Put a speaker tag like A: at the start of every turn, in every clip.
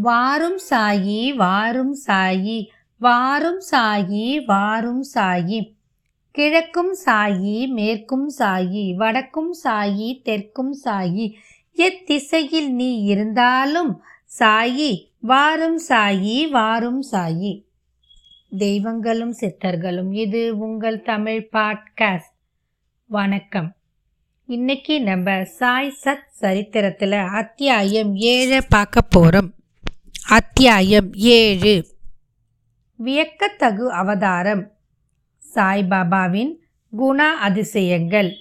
A: வாரும் சாயி வாரும் சாயி வாரும் சாயி வாரும் சாயி. கிழக்கும் சாயி மேற்கும் சாயி வடக்கும் சாயி தெற்கும் சாயி. எத்திசையில் நீ இருந்தாலும் சாயி வாரும் சாயி வாரும் சாயி. தெய்வங்களும் சித்தர்களும் இது உங்கள் தமிழ் பாட்காஸ்ட். வணக்கம். இன்னைக்கு நம்ம சாய் சத் சரித்திரத்தில் அத்தியாயம் ஏழை பார்க்க போகிறோம் அத்தியாயம் ஏழு. வியக்கத்தகு அவதாரம். சாய்பாபாவின் குண அதிசயங்கள்.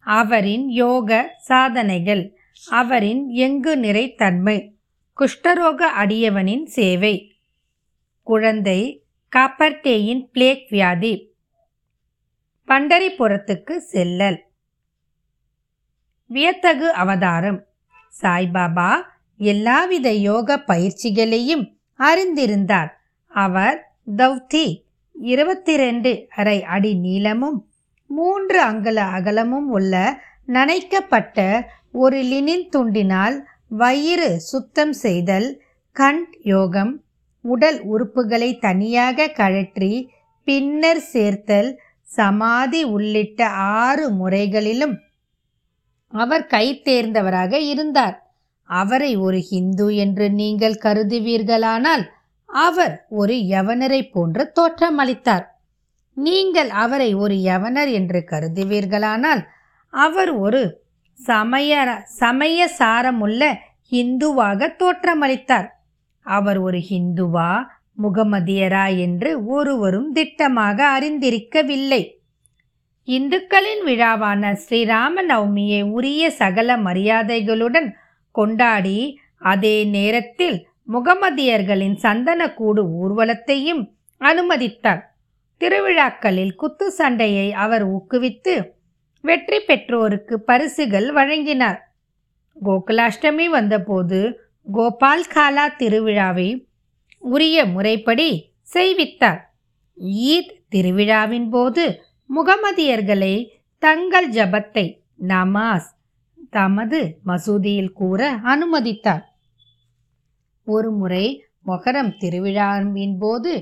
A: அவரின் யோக சாதனைகள். அவரின் எங்கு நிறைத்தன்மை குஷ்டரோக அடியவனின் சேவை. குழந்தை காப்பர்டேயின் பிளேக் வியாதி. பண்டரிபுரத்துக்கு செல்லல். வியத்தகு அவதாரம். சாய்பாபா எல்லாவித யோக பயிற்சிகளையும் அறிந்திருந்தார். அவர் தௌத்தி இருபத்தி ரெண்டு அரை அடி நீளமும் மூன்று அங்குல அகலமும் உள்ள நனைக்கப்பட்ட ஒரு லினின் துண்டினால் வயிறு சுத்தம் செய்தல் கண் யோகம் உடல் உறுப்புகளை தனியாக கழற்றி பின்னர் சேர்த்தல் சமாதி உள்ளிட்ட ஆறு முறைகளிலும் அவர் கை தேர்ந்தவராக இருந்தார். அவரை ஒரு ஹிந்து என்று நீங்கள் கருதுவீர்களானால் அவர் ஒரு யவனரை போன்று தோற்றமளித்தார் நீங்கள் அவரை ஒரு யவனர் என்று கருதுவீர்களானால் அவர் ஒரு சமய சமய சாரமுள்ள ஹிந்துவாக தோற்றமளித்தார் அவர் ஒரு ஹிந்துவா முகமதியரா என்று ஒருவரும் திட்டமாக அறிந்திருக்கவில்லை. இந்துக்களின் விழாவான ஸ்ரீராம நவமியை உரிய சகல மரியாதைகளுடன் கொண்டாடி அதே நேரத்தில் முகமதியர்களின் சந்தனக்கூடு ஊர்வலத்தையும் அனுமதித்தார் திருவிழாக்களில் குத்து சண்டையை அவர் ஊக்குவித்து வெற்றி பெற்றோருக்கு பரிசுகள் வழங்கினார். கோகுலாஷ்டமி வந்தபோது கோபால் காலா திருவிழாவை உரிய முறைப்படி செய்வித்தார். ஈத் திருவிழாவின் போது முகமதியர்களை தங்கள் ஜபத்தை நமாஸ் தமது மசூதியில் கூற அனுமதித்தார். ஒருமுறை மொஹரம் திருவிழாவின் போது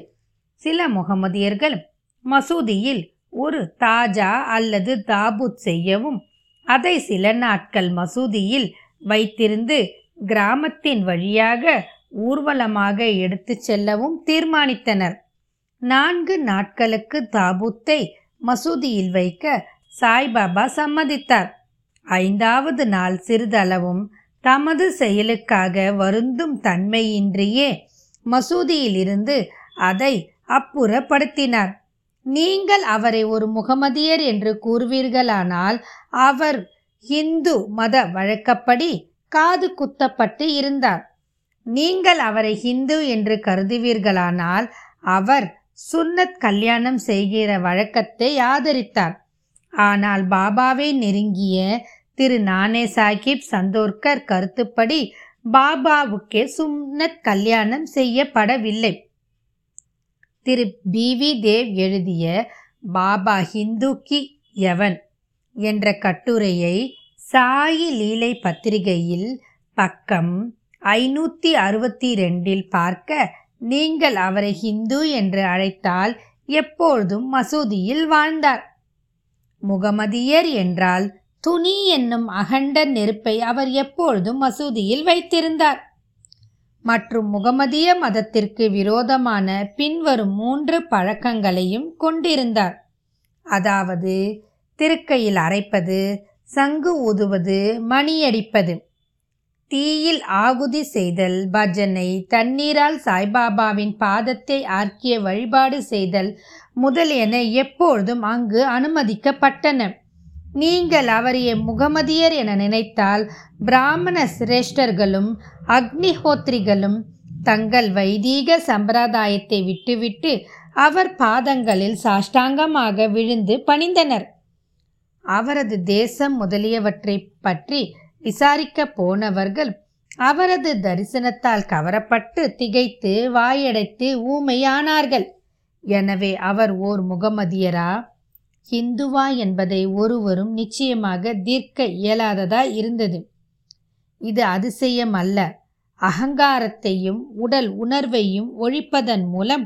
A: சில முகமதியர்கள் மசூதியில் ஒரு தாஜா அல்லது தாபூத் செய்யவும் அதை சில நாட்கள் மசூதியில் வைத்திருந்து கிராமத்தின் வழியாக ஊர்வலமாக எடுத்துச் செல்லவும் தீர்மானித்தனர். நான்கு நாட்களுக்கு தாபூத்தை மசூதியில் வைக்க சாய்பாபா சம்மதித்தார். ஐந்தாவது நாள் சிறிதளவும் தமது செயலுக்காக வருந்தும் தன்மையின்றியே மசூதியிலிருந்து அதை அப்புறப்படுத்தினார். நீங்கள் அவரை ஒரு முகமதியர் என்று கூறுவீர்களானால் அவர் இந்து மத வழக்கப்படி காது குத்தப்பட்டு இருந்தார். நீங்கள் அவரை ஹிந்து என்று கருதுவீர்களானால் அவர் சுன்னத் கல்யாணம் செய்கிற வழக்கத்தை ஆதரித்தார். ஆனால் பாபாவை நெருங்கிய திரு நானே சாஹிப் சந்தோர்கர் கருத்துப்படி பாபாவுக்கே சுன்னத் கல்யாணம் செய்யப்படவில்லை. திரு பி. வி. தேவ் எழுதிய பாபா ஹிந்து கி யவன் என்ற கட்டுரையை சாயி லீலை பத்திரிகையில் பக்கம் ஐநூற்றி அறுபத்தி ரெண்டில் பார்க்க நீங்கள் அவரை ஹிந்து என்று அழைத்தால் எப்பொழுதும் மசூதியில் வாழ்ந்தார். முகமதியர் என்றால் துணி என்னும் அகண்ட நெருப்பை அவர் எப்பொழுதும் மசூதியில் வைத்திருந்தார். மற்றும் முகமதிய மதத்திற்கு விரோதமான பின்வரும் மூன்று பழக்கங்களையும் கொண்டிருந்தார். அதாவது திருக்கையில் அரைப்பது சங்கு ஊதுவது மணியடிப்பது. தீயில் ஆகுதி செய்தல் பஜனை தண்ணீரால் சாய்பாபாவின் பாதத்தை ஆக்கிய வழிபாடு செய்தல் முதலியன எப்பொழுதும் அங்கு அனுமதிக்கப்பட்டன. நீங்கள் அவரையே முகமதியர் என நினைத்தால் பிராமண சிரேஷ்டர்களும் அக்னிஹோத்ரிகளும் தங்கள் வைதீக சம்பிரதாயத்தை விட்டுவிட்டு அவர் பாதங்களில் சாஷ்டாங்கமாக விழுந்து பணிந்தனர். அவரது தேசம் முதலியவற்றை பற்றி விசாரிக்க போனவர்கள் அவரது தரிசனத்தால் கவரப்பட்டு திகைத்து வாயடைத்து ஊமையானார்கள். எனவே அவர் ஓர் முகமதியரா? ஹிந்துவா என்பதை ஒருவரும் நிச்சயமாக தீர்க்க இயலாததா இருந்தது. இது அதிசயம் அல்ல. அகங்காரத்தையும் உடல் உணர்வையும் ஒழிப்பதன் மூலம்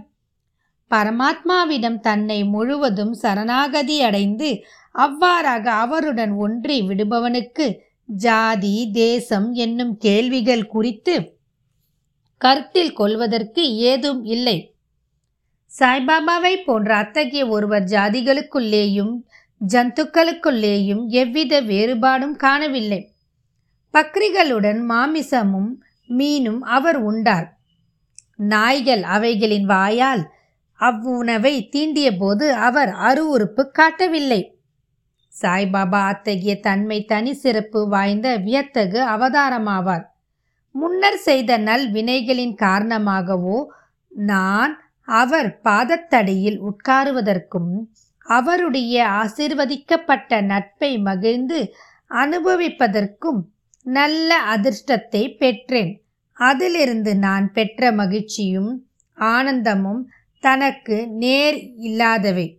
A: பரமாத்மாவிடம் தன்னை முழுவதும் சரணாகதி அடைந்து அவ்வாறாக அவருடன் ஒன்றி விடுபவனுக்கு ஜாதி தேசம் என்னும் கேள்விகள் குறித்து கருத்தில் கொள்வதற்கு ஏதும் இல்லை. சாய்பாபாவை போன்ற அத்தகைய ஒருவர் ஜாதிகளுக்குள்ளேயும் ஜந்துக்களுக்குள்ளேயும் எவ்வித வேறுபாடும் காணவில்லை. பக்ரிகளுடன் மாமிசமும் மீனும் அவர் உண்டார். நாய்கள் அவைகளின் வாயால் அவ்வுணவை தீண்டிய போது அவர் அருவுறுப்பு காட்டவில்லை. சாய்பாபா அத்தகைய தன்மை தனி சிறப்பு வாய்ந்த வியத்தகு அவதாரமாவார். முன்னர் செய்த நல் வினைகளின் காரணமாகவோ நான் அவர் பாதத்தடியில் உட்காருவதற்கும் அவருடைய ஆசிர்வதிக்கப்பட்ட நட்பை மகிழ்ந்து அனுபவிப்பதற்கும் நல்ல அதிர்ஷ்டத்தை பெற்றேன். அதிலிருந்து நான் பெற்ற மகிழ்ச்சியும் ஆனந்தமும் தனக்கு நேர் இல்லாதவை.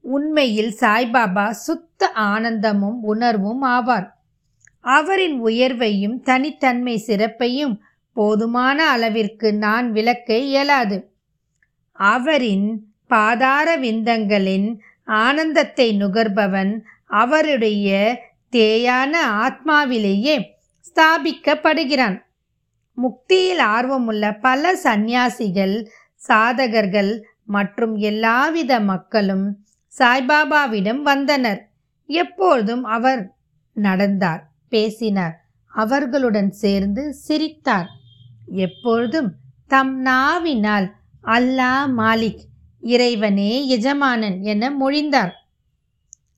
A: உண்மையில் சாய்பாபா சுத்த ஆனந்தமும் உணர்வும் ஆவார். அவரின் உயர்வையும் தனித்தன்மை சிறப்பையும் போதுமான அளவிற்கு நான் விளக்க இயலாது. அவரின் பாதார விந்தங்களின் ஆனந்தத்தை நுகர்பவன் அவருடைய தேயான ஆத்மாவிலேயே ஸ்தாபிக்கப்படுகிறான். முக்தியில் ஆர்வமுள்ள பல சந்நியாசிகள் சாதகர்கள் மற்றும் எல்லாவித மக்களும் சாய்பாபாவிடம் வந்தனர். எப்பொழுதும் அவர் நடந்தார் பேசினார் அவர்களுடன் சேர்ந்து சிரித்தார். எப்பொழுதும் தம் நாவினால் அல்லாஹ் மாலிக் இறைவனே எஜமானன் என மொழிந்தார்.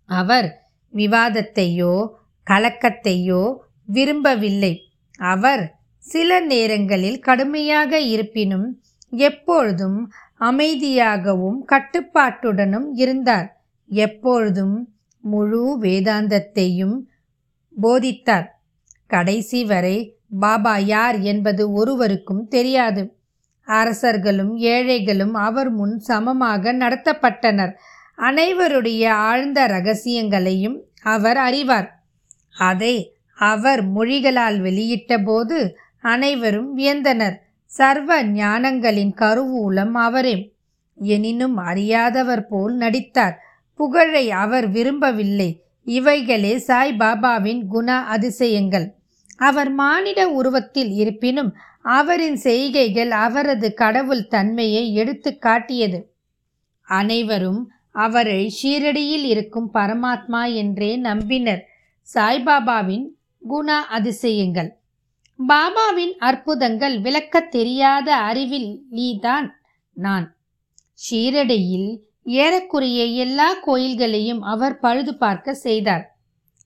A: அவர் விவாதத்தையோ கலக்கத்தையோ விரும்பவில்லை. அவர் சில நேரங்களில் கடுமையாக இருப்பினும் எப்பொழுதும் அமைதியாகவும் கட்டுப்பாட்டுடனும் இருந்தார். எப்பொழுதும் முழு வேதாந்தத்தையும் போதித்தார். கடைசி வரை பாபா யார் என்பது ஒருவருக்கும் தெரியாது. அரசர்களும் ஏழைகளும் அவர் முன் சமமாக நடத்தப்பட்டனர். அனைவருடைய ஆழ்ந்த ரகசியங்களையும் அவர் அறிவார். அதை அவர் மொழிகளால் வெளியிட்டபோது அனைவரும் வியந்தனர். சர்வ ஞானங்களின் கருவூலம் அவரே. எனினும் அறியாதவர் போல் நடித்தார். புகழை அவர் விரும்பவில்லை. இவைகளே சாய் பாபாவின் குண அதிசயங்கள். அவர் மானிட உருவத்தில் இருப்பினும் அவரின் செய்கைகள் அவரது கடவுள் தன்மையை எடுத்து காட்டியது. அனைவரும் அவரை ஷீரடியில் இருக்கும் பரமாத்மா என்றே நம்பினர். சாய்பாபாவின் குண அதிசயங்கள். பாபாவின் அற்புதங்கள் விளக்கத் தெரியாத அறிவில் அறிவில்தான் நான். ஷீரடியில் ஏறக்குறைய எல்லா கோயில்களையும் அவர் பழுது பார்க்க செய்தார்.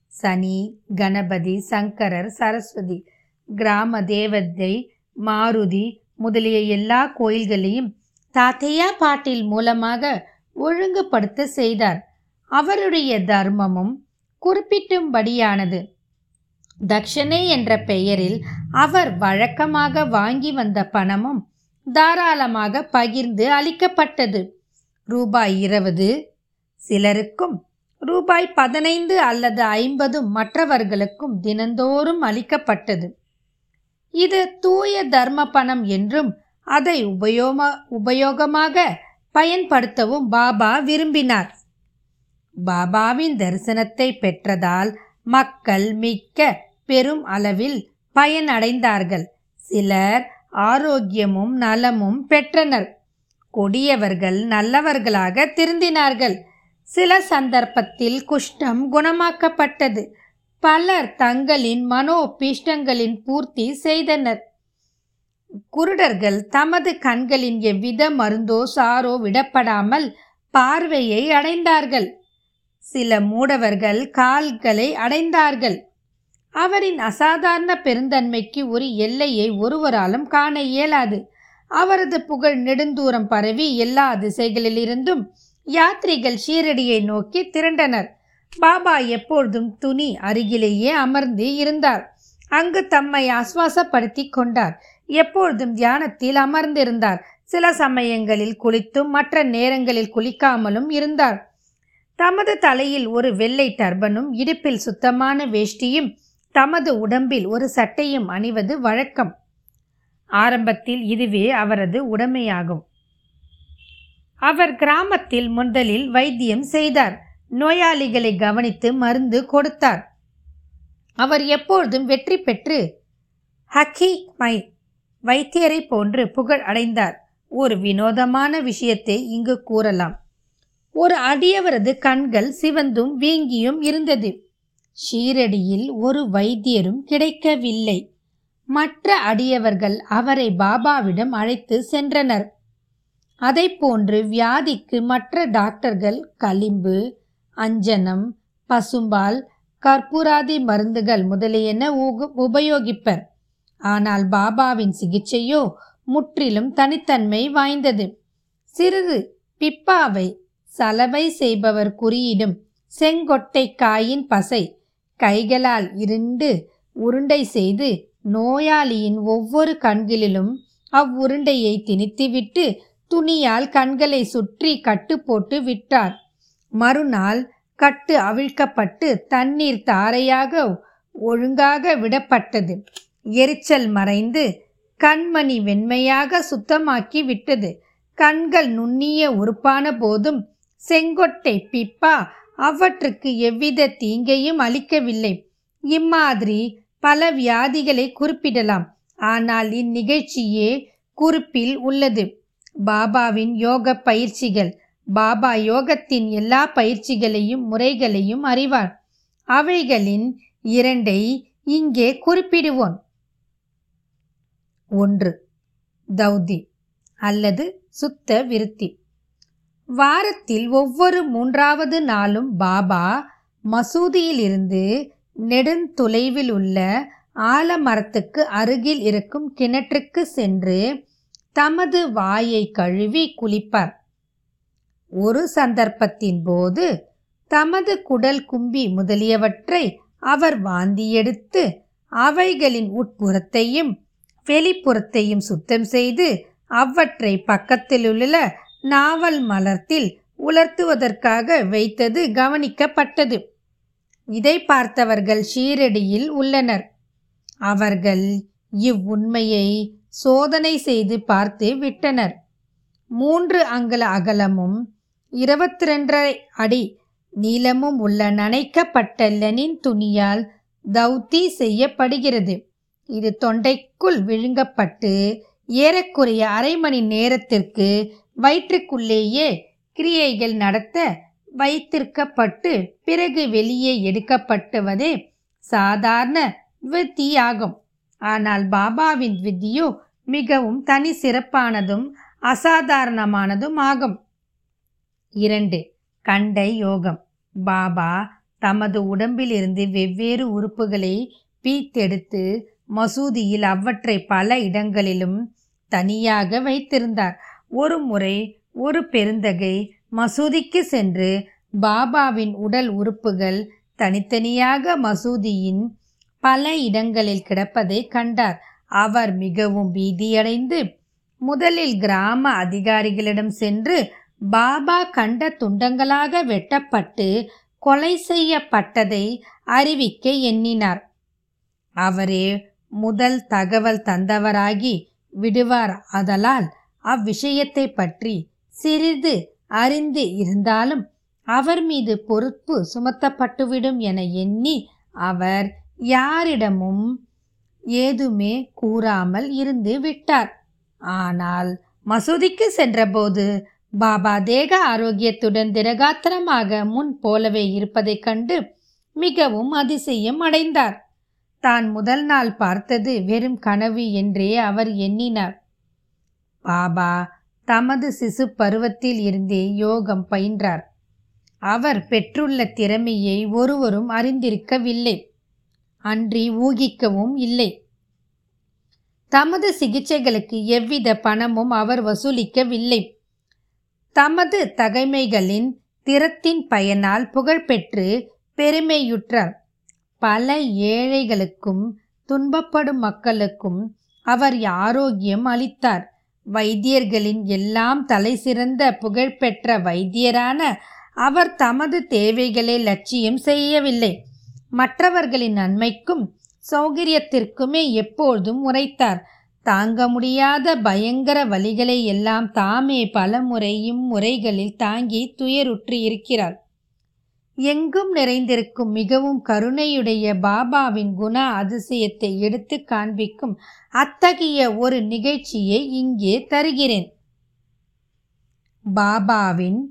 A: சனி கணபதி சங்கரர் சரஸ்வதி கிராம தேவதை மாருதி முதலிய எல்லா கோயில்களையும் தாத்தையா பாட்டில் மூலமாக ஒழுங்குபடுத்த செய்தார். அவருடைய தர்மமும் குறிப்பிட்டும்படியானது. தக்ஷனை என்ற பெயரில் அவர் வழக்கமாக வாங்கி வந்த பணமும் தாராளமாக பகிர்ந்து அளிக்கப்பட்டது. ரூபாய் இருபது சிலருக்கும் ரூபாய் பதினைந்து அல்லது ஐம்பது மற்றவர்களுக்கும் தினந்தோறும் அளிக்கப்பட்டது. இது தூய தர்ம பணம் என்றும் அதை உபயோமா உபயோகமாக பயன்படுத்தவும் பாபா விரும்பினார். பாபாவின் தரிசனத்தை பெற்றதால் மக்கள் மிக்க பெரும் அளவில் பயனடைந்தார்கள். சிலர் ஆரோக்கியமும் நலமும் பெற்றனர். கொடியவர்கள் நல்லவர்களாக திருந்தினார்கள். சில சந்தர்ப்பத்தில் குஷ்டம் குணமாக்கப்பட்டது. பலர் தங்களின் மனோபீஷ்டங்களின் பூர்த்தி செய்தனர். குருடர்கள் தமது கண்களின் எவ்வித மருந்தோ சாரோ விடப்படாமல் பார்வையை அடைந்தார்கள். சில மூடவர்கள் கால்களை அடைந்தார்கள். அவரின் அசாதாரண பெருந்தன்மைக்கு ஒரு எல்லையை ஒருவராலும் காண இயலாது. அவரது புகழ் நெடுந்தூரம் பரவி எல்லா திசைகளிலிருந்தும் யாத்ரிகள் ஷீரடியை நோக்கி திரண்டனர். பாபா எப்பொழுதும் துணி அருகிலேயே அமர்ந்து இருந்தார். அங்கு தம்மை ஆஸ்வாசப்படுத்தி கொண்டார். எப்பொழுதும் தியானத்தில் அமர்ந்திருந்தார். சில சமயங்களில் குளித்தும் மற்ற நேரங்களில் குளிக்காமலும் இருந்தார். தமது தலையில் ஒரு வெள்ளை டர்பனும் இடுப்பில் சுத்தமான வேஷ்டியும் தமது உடம்பில் ஒரு சட்டையும் அணிவது வழக்கம். ஆரம்பத்தில் இதுவே அவரது உடைமையாகும். அவர் கிராமத்தில் முதலில் வைத்தியம் செய்தார். நோயாளிகளை கவனித்து மருந்து கொடுத்தார். அவர் எப்பொழுதும் வெற்றி பெற்று ஹக்கி மை வைத்தியரை போன்று புகழ் அடைந்தார். ஒரு வினோதமான விஷயத்தை இங்கு கூறலாம். ஒரு அடியவரது கண்கள் சிவந்தும் வீங்கியும் இருந்தது. ஷீரடியில் ஒரு வைத்தியரும் கிடைக்கவில்லை. மற்ற அடியவர்கள் அவரை பாபாவிடம் அழைத்து சென்றனர். அதை போன்று வியாதிக்கு மற்ற டாக்டர்கள் களிம்பு அஞ்சனம் பசும்பால் கற்பூராதி மருந்துகள் முதலியன உபயோகிப்பர். ஆனால் பாபாவின் சிகிச்சையோ முற்றிலும் தனித்தன்மை வாய்ந்தது. சிறிது பிப்பாவை சலவை செய்பவர் குறியிடும் செங்கொட்டை காயின் பசை கைகளால் இருண்டு உருண்டை செய்து நோயாளியின் ஒவ்வொரு கண்களிலும் அவ்வுருண்டையை திணித்துவிட்டு துணியால் கண்களை சுற்றி கட்டு போட்டு விட்டார். மறுநாள் கட்டு அவிழ்க்கப்பட்டு தண்ணீர் தாரையாக ஒழுங்காக விடப்பட்டது. எரிச்சல் மறைந்து கண்மணி வெண்மையாக சுத்தமாக்கி விட்டது. கண்கள் நுண்ணிய உறுப்பான போதும் செங்கொட்டை பிப்பா அவற்றுக்கு எவ்வித தீங்கையும் அளிக்கவில்லை. இம்மாதிரி பல வியாதிகளை குறிப்பிடலாம். ஆனால் இந்நிகழ்ச்சியே குறிப்பில் உள்ளது. பாபாவின் யோக பயிற்சிகள் பாபா யோகத்தின் எல்லா பயிற்சிகளையும் முறைகளையும் அறிவார். அவைகளின் இரண்டை இங்கே குறிப்பிடுவோம். ஒன்று தௌதி அல்லது சுத்த விருத்தி. வாரத்தில் ஒவ்வொரு மூன்றாவது நாளும் பாபா மசூதியிலிருந்து நெடுந்தொலைவில் உள்ள ஆலமரத்துக்கு அருகில் இருக்கும் கிணற்றுக்கு சென்று தமது வாயை கழுவி குளிப்பார். ஒரு சந்தர்ப்பத்தின் போது தமது குடல் கும்பி முதலியவற்றை அவர் வாந்தியெடுத்து அவைகளின் உட்புறத்தையும் வெளிப்புறத்தையும் சுத்தம் செய்து அவற்றை பக்கத்திலுள்ள நாவல் மலர்த்தில் உலர்த்துவதற்காக வைத்தது கவனிக்கப்பட்டது. இதை பார்த்தவர்கள் ஷீரடியில் உள்ளனர். அவர்கள் இவ்வுண்மையை சோதனை செய்து பார்த்து விட்டனர். மூன்று அங்குல அகலமும் இருபத்தி ரெண்டரை அடி நீளமும் உள்ள நனைக்கப்பட்ட லெனின் துணியால் தௌத்தி செய்யப்படுகிறது. இது தொண்டைக்குள் விழுங்கப்பட்டு ஏறக்குறைய அரை மணி நேரத்திற்கு வயிற்றுக்குள்ளேயே கிரியைகள் நடத்த வைத்திருக்கப்பட்டு பிறகு வெளியே எடுக்கப்பட்டுவதே சாதாரண வித்தியாகும் ஆனால் பாபாவின் வித்தியோ மிகவும் தனி சிறப்பானதும் அசாதாரணமானதும் ஆகும். இரண்டு கண்டை யோகம். பாபா தமது உடம்பிலிருந்து வெவ்வேறு உறுப்புகளை பீத்தெடுத்து மசூதியில் அவற்றை பல இடங்களிலும் தனியாக வைத்திருந்தார். ஒரு முறை ஒரு பெருந்தகை மசூதிக்கு சென்று பாபாவின் உடல் உறுப்புகள் தனித்தனியாக மசூதியின் பல இடங்களில் கிடப்பதை கண்டார். அவர் மிகவும் பீதியடைந்து முதலில் கிராம அதிகாரிகளிடம் சென்று பாபா கண்ட துண்டங்களாக வெட்டப்பட்டு கொலை செய்யப்பட்டதை அறிவிக்க எண்ணினார். அவரே முதல் தகவல் தந்தவராகி விடுவார் அதலால் அவ்விஷயத்தை பற்றி சிறிது அறிந்து இருந்தாலும் அவர் மீது பொறுப்பு சுமத்தப்பட்டுவிடும் என எண்ணி அவர் யாரிடமும் ஏதுமே கூறாமல் இருந்து விட்டார். ஆனால் மசூதிக்கு சென்றபோது பாபா தேக ஆரோக்கியத்துடன் திரகாத்திரமாக முன் போலவே இருப்பதைக் கண்டு மிகவும் அதிசயம் அடைந்தார். தான் முதல் நாள் பார்த்தது வெறும் கனவு என்றே அவர் எண்ணினார். பாபா தமது சிசு பருவத்தில் இருந்தே யோகம் பயின்றார். அவர் பெற்றுள்ள திறமையை ஒருவரும் அறிந்திருக்கவில்லை. அன்றி ஊகிக்கவும் இல்லை. தமது சிகிச்சைகளுக்கு எவ்வித பணமும் அவர் வசூலிக்கவில்லை. தமது தகைமைகளின் திறத்தின் பயனால் புகழ்பெற்று பெருமையுற்றார். பல ஏழைகளுக்கும் துன்பப்படும் மக்களுக்கும் அவர் ஆரோக்கியம் அளித்தார். வைத்தியர்களின் எல்லாம் தலை சிறந்த புகழ்பெற்ற வைத்தியரான அவர் தமது தேவைகளை லட்சியம் செய்யவில்லை. மற்றவர்களின் நன்மைக்கும் சௌகரியத்திற்குமே எப்பொழுதும் உரைத்தார். தாங்க முடியாத பயங்கர வலிகளை எல்லாம் தாமே பல முறையும் முறைகளில் தாங்கி துயருற்று இருக்கிறார் எங்கும் நிறைந்திருக்கும் மிகவும் கருணையுடைய பாபாவின் குண அதிசயத்தை எடுத்து காண்பிக்கும் அத்தகைய ஒரு நிகழ்ச்சியை இங்கே தருகிறேன். பாபாவின்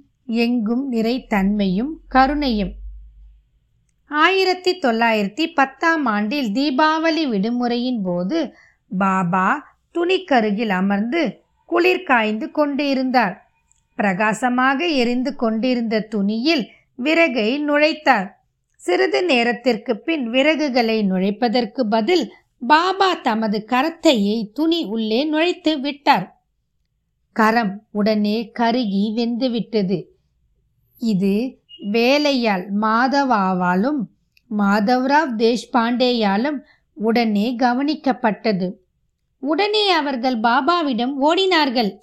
A: எங்கும் நிறைத்தன்மையும் கருணையும். ஆயிரத்தி தொள்ளாயிரத்தி பத்தாம் ஆண்டில் தீபாவளி விடுமுறையின் போது பாபா துணிக்கருகில் அமர்ந்து குளிர் காய்ந்து கொண்டிருந்தார். பிரகாசமாக எரிந்து கொண்டிருந்த துணியில் விறகை நுழைத்தார். சிறிது நேரத்திற்கு பின் விறகுகளை நுழைப்பதற்கு பதில் பாபா தமது கரத்தையை துணி உள்ளே நுழைத்து விட்டார். கரம் உடனே கருகி வெந்துவிட்டது. இது வேலையால் மாதவாவாலும் மாதவ்ராவ் தேஷ்பாண்டேயாலும் உடனே கவனிக்கப்பட்டது. உடனே அவர்கள் பாபாவிடம் ஓடினார்கள்.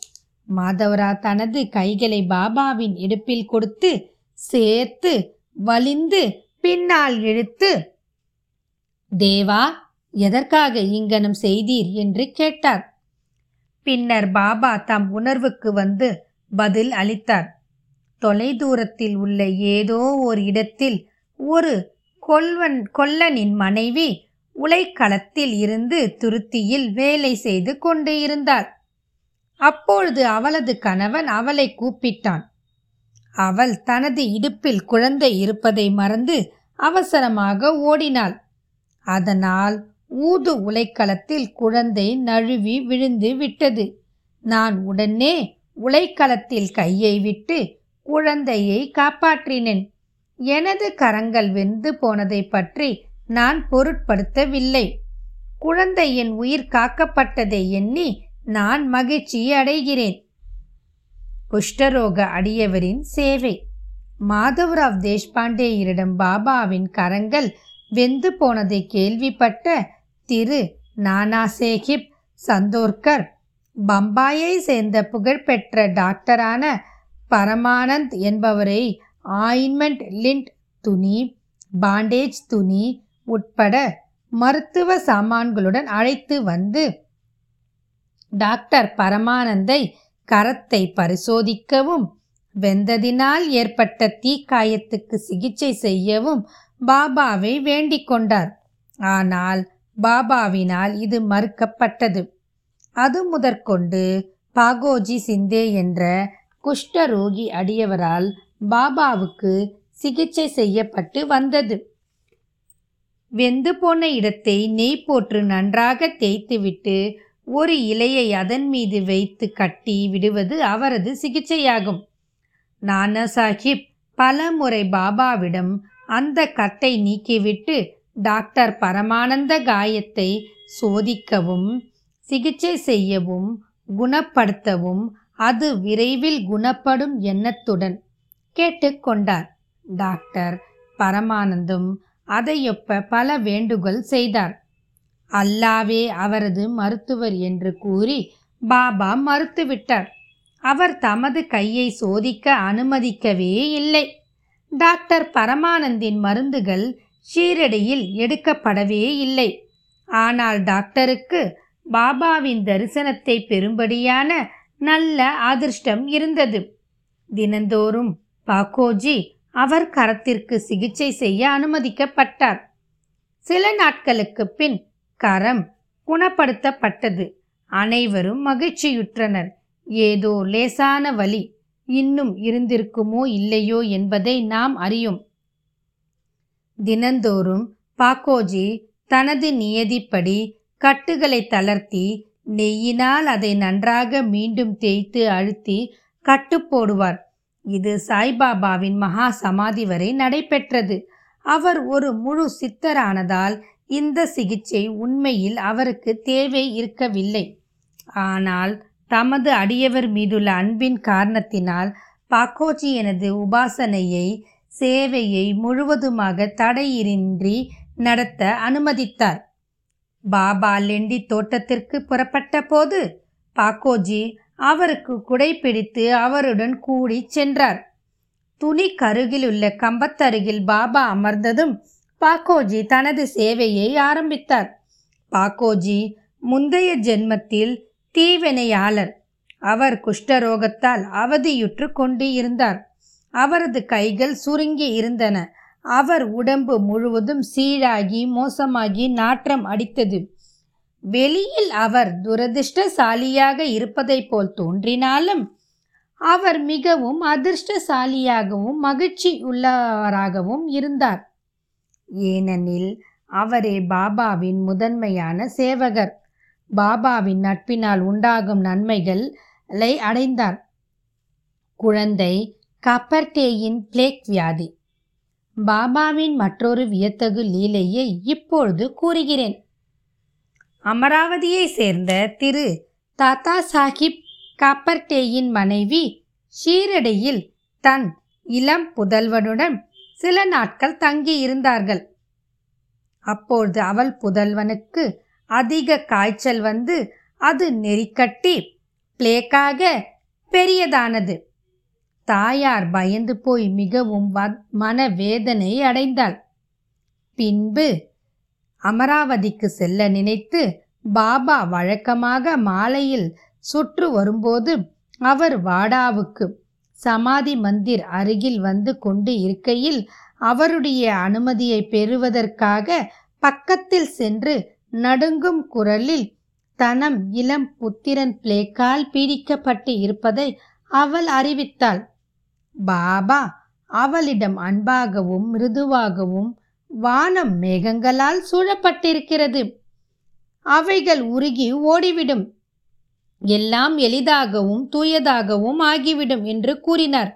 A: மாதவரா தனது கைகளை பாபாவின் இடுப்பில் கொடுத்து சேர்த்து வலிந்து பின்னால் இழுத்து தேவா எதற்காக இங்கனம் செய்தீர்? என்று கேட்டார். பின்னர் பாபா தம் உணர்வுக்கு வந்து பதில் அளித்தார். தொலைதூரத்தில் உள்ள ஏதோ ஒரு இடத்தில் ஒரு கொல்வன் கொல்லனின் மனைவி உலைக்களத்தில் இருந்து துருத்தியில் வேலை செய்து கொண்டு இருந்தார். அப்பொழுது அவளது கணவன் அவளை கூப்பிட்டான். அவள் தனது இடுப்பில் குழந்தை இருப்பதை மறந்து அவசரமாக ஓடினாள். அதனால் ஊது உலைக்களத்தில் குழந்தை நழுவி விழுந்து விட்டது. நான் உடனே உலைக்களத்தில் கையை விட்டு குழந்தையை காப்பாற்றினேன். எனது கரங்கள் வெந்து போனதை பற்றி நான் பொருட்படுத்தவில்லை. குழந்தையின் உயிர் காக்கப்பட்டதை எண்ணி நான் மகிழ்ச்சி அடைகிறேன். குஷ்டரோக அடியவரின் சேவை. மாதவராவ் தேஷ்பாண்டேயரிடம் பாபாவின் கரங்கள் வெந்து போனதை கேள்விப்பட்ட திரு. நானாசேகிப் சந்தோர்கர் பம்பாயை சேர்ந்த புகழ்பெற்ற டாக்டரான பரமானந்த் என்பவரை ஆயின்மெண்ட் லிண்ட் துணி பாண்டேஜ் துணி உட்பட மருத்துவ சாமான்களுடன் அழைத்து வந்து டாக்டர் பரமானந்தை கரத்தை பரிசோதிக்கவும் வெந்ததினால் ஏற்பட்ட தீக்காயத்துக்கு சிகிச்சை செய்யவும் பாபாவை வேண்டிக் கொண்டார். ஆனால் பாபாவினால் இது மறுக்கப்பட்டது. அது முதற்கொண்டு பாகோஜி சிந்தே என்ற குஷ்டரோகி அடியவரால் பாபாவுக்கு சிகிச்சை செய்யப்பட்டு வந்தது. வெந்து போன இடத்தை நெய் போற்று நன்றாக தேய்த்துவிட்டு ஒரு இலையை அதன் மீது வைத்து கட்டி விடுவது அவரது சிகிச்சையாகும். நானா சாஹிப் பல முறை பாபாவிடம் அந்த கத்தை நீக்கிவிட்டு டாக்டர் பரமானந்த காயத்தை சோதிக்கவும் சிகிச்சை செய்யவும் குணப்படுத்தவும் அது விரைவில் குணப்படும் எண்ணத்துடன் கேட்டுக்கொண்டார் டாக்டர் பரமானந்தும் அதையொப்ப பல வேண்டுகோள் செய்தார். அல்லாவே அவரது மருத்துவர் என்று கூறி பாபா மறுத்துவிட்டார். அவர் தமது கையை சோதிக்க அனுமதிக்கவே இல்லை. டாக்டர் பரமானந்தின் மருந்துகள் ஷீரடியில் எடுக்கப்படவே இல்லை. ஆனால் டாக்டருக்கு பாபாவின் தரிசனத்தை பெறும்படியான நல்ல அதிர்ஷ்டம் இருந்தது. தினந்தோறும் பாக்கோஜி அவர் கரத்திற்கு சிகிச்சை செய்ய அனுமதிக்கப்பட்டார். சில நாட்களுக்கு பின் கரம் குணப்படுத்தப்பட்டது. அனைவரும் மகிழ்ச்சியுற்றனர். ஏதோ லேசான வலி இன்னும் இருந்திருக்குமோ இல்லையோ என்பதை நாம் அறியும். தினந்தோறும் பாக்கோஜி தனது நியதிப்படி கட்டுகளை தளர்த்தி நெய்யினால் அதை நன்றாக மீண்டும் தேய்த்து அழுத்தி கட்டு போடுவார். இது சாய்பாபாவின் மகா சமாதி வரை நடைபெற்றது. அவர் ஒரு முழு சித்தரானதால் இந்த சிகிச்சை உண்மையில் அவருக்கு தேவை இருக்கவில்லை. ஆனால் தமது அடியவர் மீதுள்ள அன்பின் காரணத்தினால் பாக்கோஜி எனது உபாசனையை சேவையை முழுவதுமாக தடையின்றி நடத்த அனுமதித்தார். பாபா லெண்டி தோட்டத்திற்கு புறப்பட்ட போது பாக்கோஜி அவருக்கு குடை பிடித்து அவருடன் கூடி சென்றார். துணி கருகிலுள்ள கம்பத்தருகில் பாபா அமர்ந்ததும் பாக்கோஜி தனது சேவையை ஆரம்பித்தார். பாக்கோஜி முந்தைய ஜென்மத்தில் தீவினையாளர். அவர் குஷ்டரோகத்தால் அவதியுற்று கொண்டு இருந்தார். அவரது கைகள் சுருங்கி இருந்தன. அவர் உடம்பு முழுவதும் சீழாகி மோசமாகி நாற்றம் அடித்தது. வெளியில் அவர் துரதிர்ஷ்டசாலியாக இருப்பதைப் போல் தோன்றினாலும் அவர் மிகவும் அதிர்ஷ்டசாலியாகவும் மகிழ்ச்சி உள்ளவராகவும் இருந்தார். ஏனெனில் அவரே பாபாவின் முதன்மையான சேவகர். பாபாவின் நட்பினால் உண்டாகும் நன்மைகளை அடைந்தார். குழந்தை கப்பர்டேயின் பிளேக் வியாதி. பாபாவின் மற்றொரு வியத்தகு லீலையை இப்பொழுது கூறுகிறேன். அமராவதியை சேர்ந்த திரு. தாத்தா சாஹிப் காப்பர்டேயின் மனைவி ஷீரடியில் தன் இளம் புதல்வனுடன் சில நாட்கள் தங்கியிருந்தார்கள் அப்பொழுது அவள் புதல்வனுக்கு அதிக காய்ச்சல் வந்து அது நெறிக்கட்டி பிளேக்காக பெரியதானது. தாயார் பயந்து போய் மிகவும் மனவேதனை அடைந்தாள். பின்பு அமராவதிக்கு செல்ல நினைத்து பாபா வழக்கமாக மாலையில் சுற்று வரும்போது அவர் வாடாவுக்கு சமாதி மந்திர் அருகில் வந்து கொண்டு இருக்கையில் அவருடைய அனுமதியை பெறுவதற்காக பக்கத்தில் சென்று நடுங்கும் குரலில் தனம் இளம் புத்திரன் பிளேக்கால் பீடிக்கப்பட்டு இருப்பதை அவள் அறிவித்தாள். பாபா அவளிடம் அன்பாகவும் மிருதுவாகவும் வானம் மேகங்களால் சூழப்பட்டிருக்கிறது. அவைகள் உருகி ஓடிவிடும். எல்லாம் எளிதாகவும் தூயதாகவும் ஆகிவிடும் என்று கூறினார்.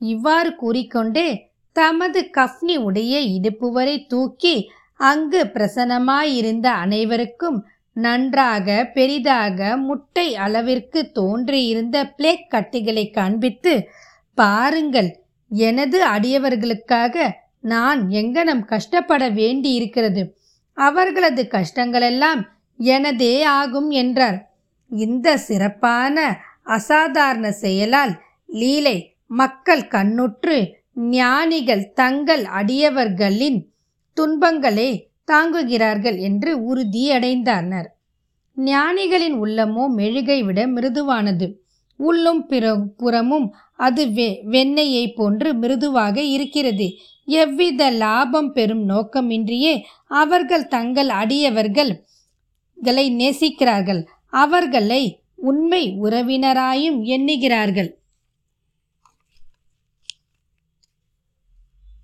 A: இவ்வாறு கூறிக்கொண்டே தமது கஃப்னி உடைய இடுப்பு வரை தூக்கி அங்கு பிரசனமாயிருந்த அனைவருக்கும் நன்றாக பெரிதாக முட்டை அளவிற்கு தோன்றியிருந்த பிளேக் கட்டிகளை காண்பித்து பாருங்கள் எனது அடியவர்களுக்காக நான் எங்கனம் கஷ்டப்பட வேண்டி இருக்கிறது அவர்களது கஷ்டங்களெல்லாம் எனதே ஆகும் என்றார். இந்த சிறப்பான அசாதாரண செயலால் லீலை மக்கள் கண்ணுற்று ஞானிகள் தங்கள் அடியவர்களின் துன்பங்களை தாங்குகிறார்கள் என்று உறுதியடைந்தனர் ஞானிகளின் உள்ளமோ மெழுகை விட மிருதுவானது. உள்ளும் பிற புறமும் அது வெ வெண்ணெயை போன்று மிருதுவாக இருக்கிறது. எவ்வித லாபம் பெறும் நோக்கமின்றியே அவர்கள் தங்கள் அடியவர்கள் நேசிக்கிறார்கள். அவர்களை உண்மை உறவினராயும் எண்ணுகிறார்கள்.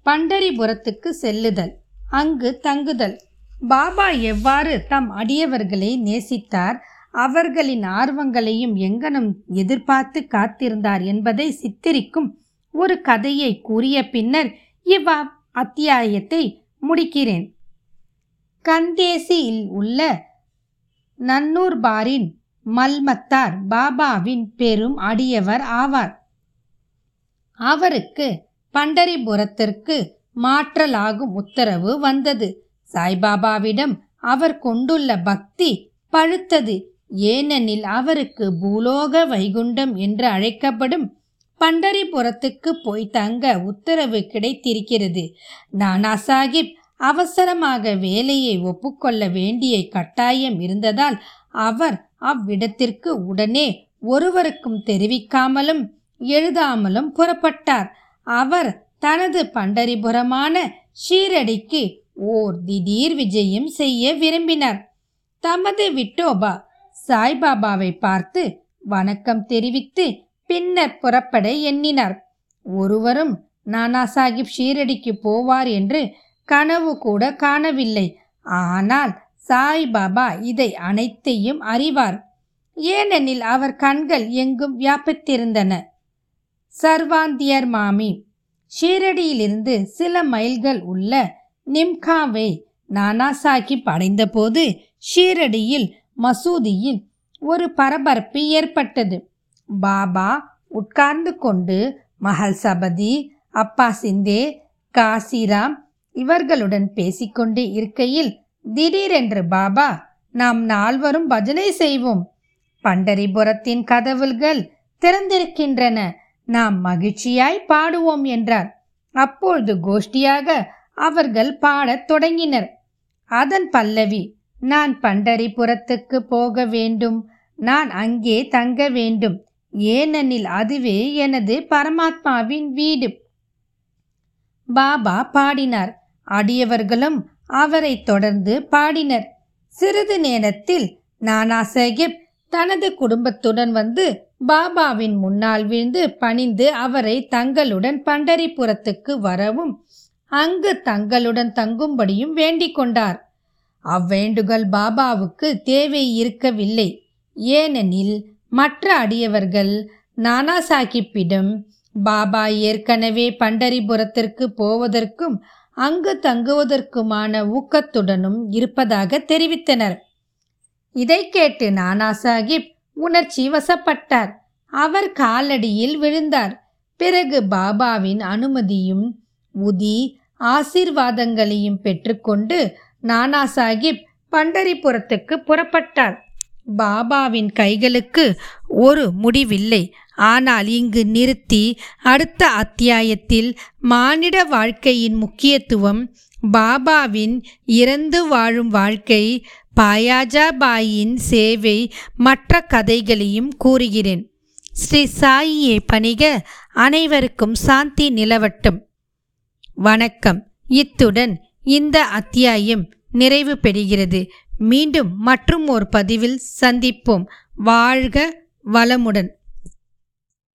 A: பண்டரிபுரத்துக்கு செல்லுதல் அங்கு தங்குதல். பாபா எவ்வாறு தம் அடியவர்களை நேசித்தார் அவர்களின் ஆர்வங்களையும் எங்கனும் எதிர்பார்த்து காத்திருந்தார் என்பதை சித்தரிக்கும் ஒரு கதையை கூறிய பின்னர் இவ் அத்தியாயத்தை முடிக்கிறேன். கந்தேசியில் உள்ள நன்னூர் பாரின் மல்மத்தார் பாபாவின் பெரும் அடியவர் ஆவார். அவருக்கு பண்டரிபுரத்திற்கு மாற்றலாகும் உத்தரவு வந்தது. சாய்பாபாவிடம் அவர் கொண்டுள்ள பக்தி பழுத்தது. ஏனெனில் அவருக்கு பூலோக வைகுண்டம் என்று அழைக்கப்படும் பண்டரிபுரத்துக்கு போய் தங்க உத்தரவு கிடைத்திருக்கிறது. நானா சாஹிப் அவசரமாக வேலையை ஒப்புக்கொள்ள வேண்டிய கட்டாயம் இருந்ததால் அவர் அவ்விடத்திற்கு உடனே ஒருவருக்கும் தெரிவிக்காமலும் எழுதாமலும் புறப்பட்டார். அவர் தனது பண்டரிபுரமான ஷீரடிக்கு ஓர் திடீர் விஜயம் செய்ய விரும்பினார். தமது விட்டோபா சாய்பாபாவை பார்த்து வணக்கம் தெரிவித்து பின்னர் புறப்பட எண்ணினார். ஒருவரும் நானா சாஹிப் ஷீரடிக்கு போவார் என்று கனவு கூட காணவில்லை. ஆனால் சாய்பாபா இதை அனைத்தையும் அறிவார். ஏனெனில் அவர் கண்கள் எங்கும் வியாபித்திருந்தன. சர்வாந்தியர் மாமி ஷீரடியிலிருந்து சில மைல்கள் உள்ள நிம்காவை நானா சாஹிப் அடைந்தபோது ஷீரடியில் மசூதியில் ஒரு பரபரப்பு ஏற்பட்டது. பாபா உட்கார்ந்து கொண்டு மஹல் சபதி அப்பா சிந்தே காசிராம் இவர்களுடன் பேசிக்கொண்டு இருக்கையில் திடீரென்று பாபா நாம் நால்வரும் பஜனை செய்வோம். பண்டரிபுரத்தின் கதவுகள் திறந்திருக்கின்றன. நாம் மகிழ்ச்சியாய் பாடுவோம் என்றார். அப்பொழுது கோஷ்டியாக அவர்கள் பாடத் தொடங்கினர். அதன் பல்லவி நான் பண்டரிபுரத்துக்கு போக வேண்டும். நான் அங்கே தங்க வேண்டும். ஏனெனில் அதுவே எனது பரமாத்மாவின் வீடு. பாபா பாடினார். அடியவர்களும் அவரை தொடர்ந்து பாடினர். சிறிது நேரத்தில் நானா சாஹிப் தனது குடும்பத்துடன் வந்து பாபாவின் முன்னால் விழுந்து பணிந்து அவரை தங்களுடன் பண்டரிபுரத்துக்கு வரவும் அங்கு தங்களுடன் தங்கும்படியும் வேண்டிக் கொண்டார். அவ்வேண்டுகள் பாபாவுக்கு தேவை இருக்கவில்லை. ஏனெனில் மற்ற அடியவர்கள் நானா சாஹிப்பிடம் பாபா ஏற்கனவே பண்டரிபுரத்திற்கு போவதற்கும் அங்கு தங்குவதற்குமான ஊக்கத்துடனும் இருப்பதாக தெரிவித்தனர். இதை கேட்டு நானா சாஹிப் உணர்ச்சி வசப்பட்டார். அவர் காலடியில் விழுந்தார். பிறகு பாபாவின் அனுமதியும் உதி ஆசீர்வாதங்களையும் பெற்றுக்கொண்டு நானா சாஹிப் பண்டரிபுரத்துக்கு புறப்பட்டார். பாபாவின் கைகளுக்கு ஒரு முடிவில்லை. ஆனால் இங்கு நிறுத்தி அடுத்த அத்தியாயத்தில் மானிட வாழ்க்கையின் முக்கியத்துவம் பாபாவின் இறந்து வாழும் வாழ்க்கை பாயாஜாபாயின் சேவை மற்ற கதைகளையும் கூறுகிறேன். ஸ்ரீ சாயியை பணிக அனைவருக்கும் சாந்தி நிலவட்டும். வணக்கம். இத்துடன் இந்த அத்தியாயம் நிறைவு பெறுகிறது. மீண்டும் மற்றும் ஒரு பதிவில் சந்திப்போம். வாழ்க வளமுடன்.